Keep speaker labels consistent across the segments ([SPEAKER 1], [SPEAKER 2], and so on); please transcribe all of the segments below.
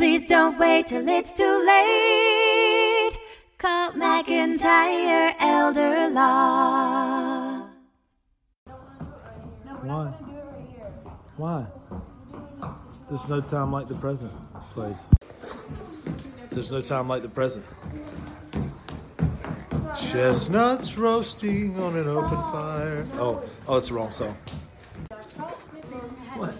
[SPEAKER 1] Please don't wait till it's too late. Call McIntyre Elder Law.
[SPEAKER 2] Why? Why? There's no time like the present place. There's no time like the present. Chestnuts roasting on an open fire. Oh, oh, it's the wrong song. What?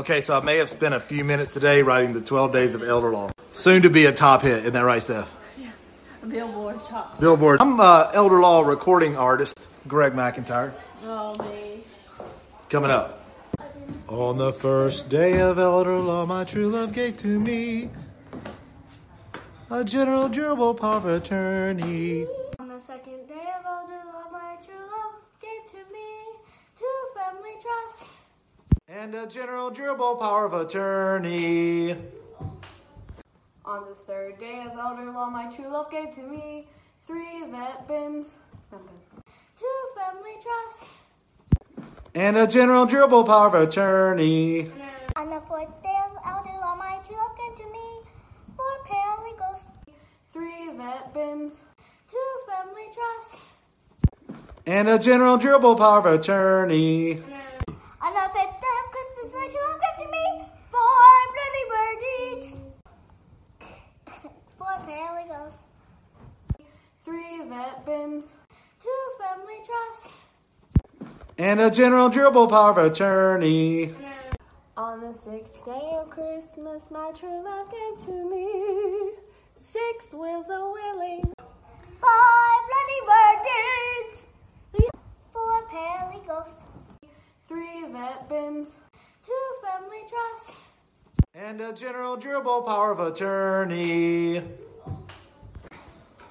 [SPEAKER 2] Okay, so I may have spent a few minutes today writing the 12 Days of Elder Law. Soon to be a top hit, isn't that right, Steph? Yeah.
[SPEAKER 3] Billboard top.
[SPEAKER 2] Billboard. I'm uh, Elder Law recording artist Greg McIntyre.
[SPEAKER 3] Oh, me.
[SPEAKER 2] Coming up. On the first day of Elder Law, my true love gave to me a general durable power of attorney.
[SPEAKER 4] On the second day of elder law, my true love gave to me two family trusts.
[SPEAKER 2] And a general durable power of attorney.
[SPEAKER 4] On the third day of elder law, my true love gave to me three vet bins. Two family trusts.
[SPEAKER 2] And a general durable power of attorney.
[SPEAKER 4] On the fourth day of elder law, my true love gave to me four paralegals. Three vet bins. Two family trusts.
[SPEAKER 2] And a general durable power of attorney.
[SPEAKER 4] Three vet bins. Two family trusts.
[SPEAKER 2] And a general durable power of attorney.
[SPEAKER 3] On the sixth day of Christmas, my true love gave to me six wheels a willing.
[SPEAKER 4] Five bloody birdies. Four paralegals. Three vet bins. Two family trusts.
[SPEAKER 2] And a general durable power of attorney.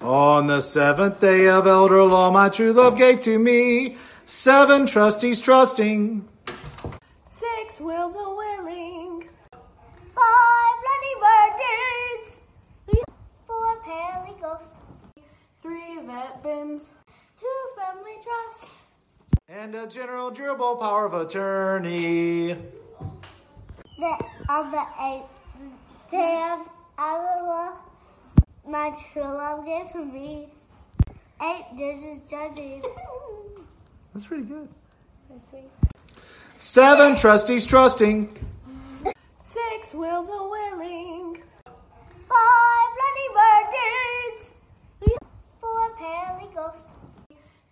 [SPEAKER 2] On the seventh day of elder law, my true love gave to me seven trustees trusting.
[SPEAKER 3] Six wills a willing.
[SPEAKER 4] Five bloody birdies. Four paralegals. Three vet bins. Two family trusts.
[SPEAKER 2] And a general durable power of attorney.
[SPEAKER 4] The, on the eighth day of our law, my true love gave to me eight judges judges.
[SPEAKER 2] That's pretty good.
[SPEAKER 4] That's sweet.
[SPEAKER 2] Seven trustees trusting.
[SPEAKER 3] Six wheels a willing.
[SPEAKER 4] Five bloody birdies. Four paralegals.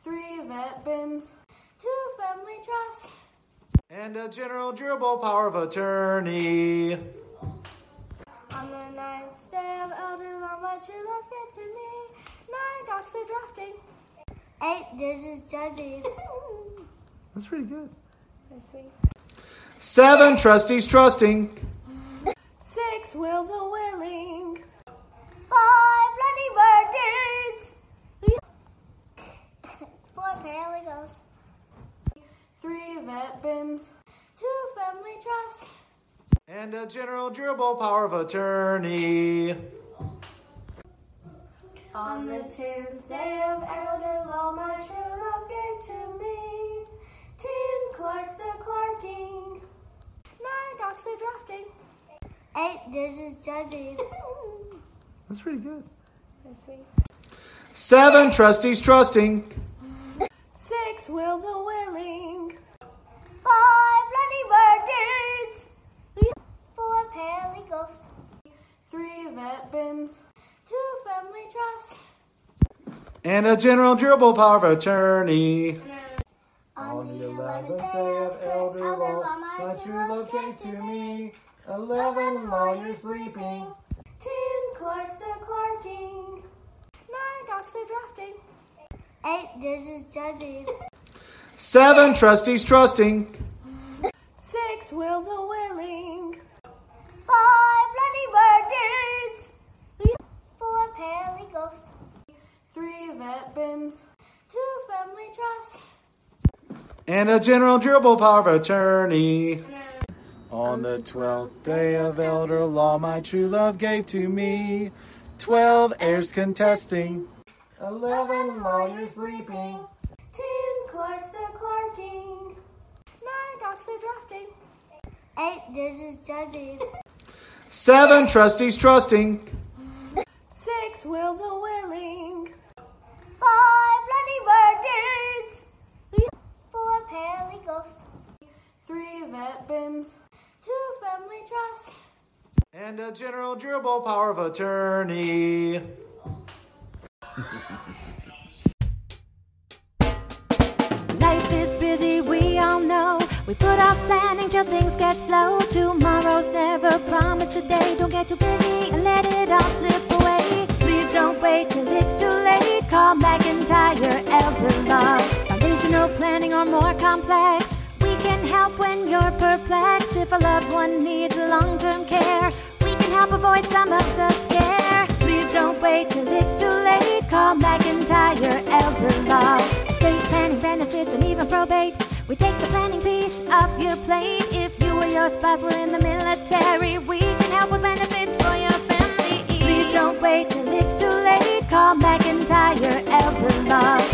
[SPEAKER 4] Three vet bins. Two family trusts.
[SPEAKER 2] And a general durable power of attorney.
[SPEAKER 4] Elder law, my true love gave to me nine docs a drafting. Eight judges judges.
[SPEAKER 2] That's pretty good.
[SPEAKER 4] That's sweet.
[SPEAKER 2] Seven trustees trusting.
[SPEAKER 3] Six wheels a willing.
[SPEAKER 4] Five bloody birdies. Four paralegals. Three vet bins. Two family trusts.
[SPEAKER 2] And a general durable power of attorney.
[SPEAKER 3] On the tenth day of elder law, my true love gave to me ten clerks a clerking.
[SPEAKER 4] Nine docs a drafting. Eight judges judges.
[SPEAKER 2] That's pretty good.
[SPEAKER 4] That's sweet.
[SPEAKER 2] Seven trustees trusting.
[SPEAKER 3] Six wills a willing.
[SPEAKER 2] And a general durable power of attorney.
[SPEAKER 4] On the eleventh day of elder law, my true love gave to me eleven lawyers sleeping.
[SPEAKER 3] Ten clerks a clerking.
[SPEAKER 4] Nine docs a drafting. Eight judges judges.
[SPEAKER 2] Seven trustees trusting.
[SPEAKER 3] Six wheels a
[SPEAKER 2] And a general durable power of attorney. On the twelfth day of elder law, my true love gave to me twelve heirs contesting. Eleven lawyers sleeping.
[SPEAKER 3] Ten clerks a clerking.
[SPEAKER 4] nine docs a drafting, Eight judges judging.
[SPEAKER 2] Seven trustees trusting.
[SPEAKER 3] Six wills a willing.
[SPEAKER 2] And a general durable power of attorney.
[SPEAKER 1] Life is busy, we all know. We put off planning till things get slow. Tomorrow's never promised today. Don't get too busy and let it all slip away. Please don't wait till it's too late. Call McIntyre Elder Law. Foundational planning or more complex. We can help when you're perplexed. If a loved one needs long term care, help avoid some of the scare. Please don't wait till it's too late. Call McIntyre Elder Law. Estate planning benefits and even probate. We take the planning piece off your plate. If you or your spouse were in the military, we can help with benefits for your family. Please don't wait till it's too late. Call McIntyre Elder Law.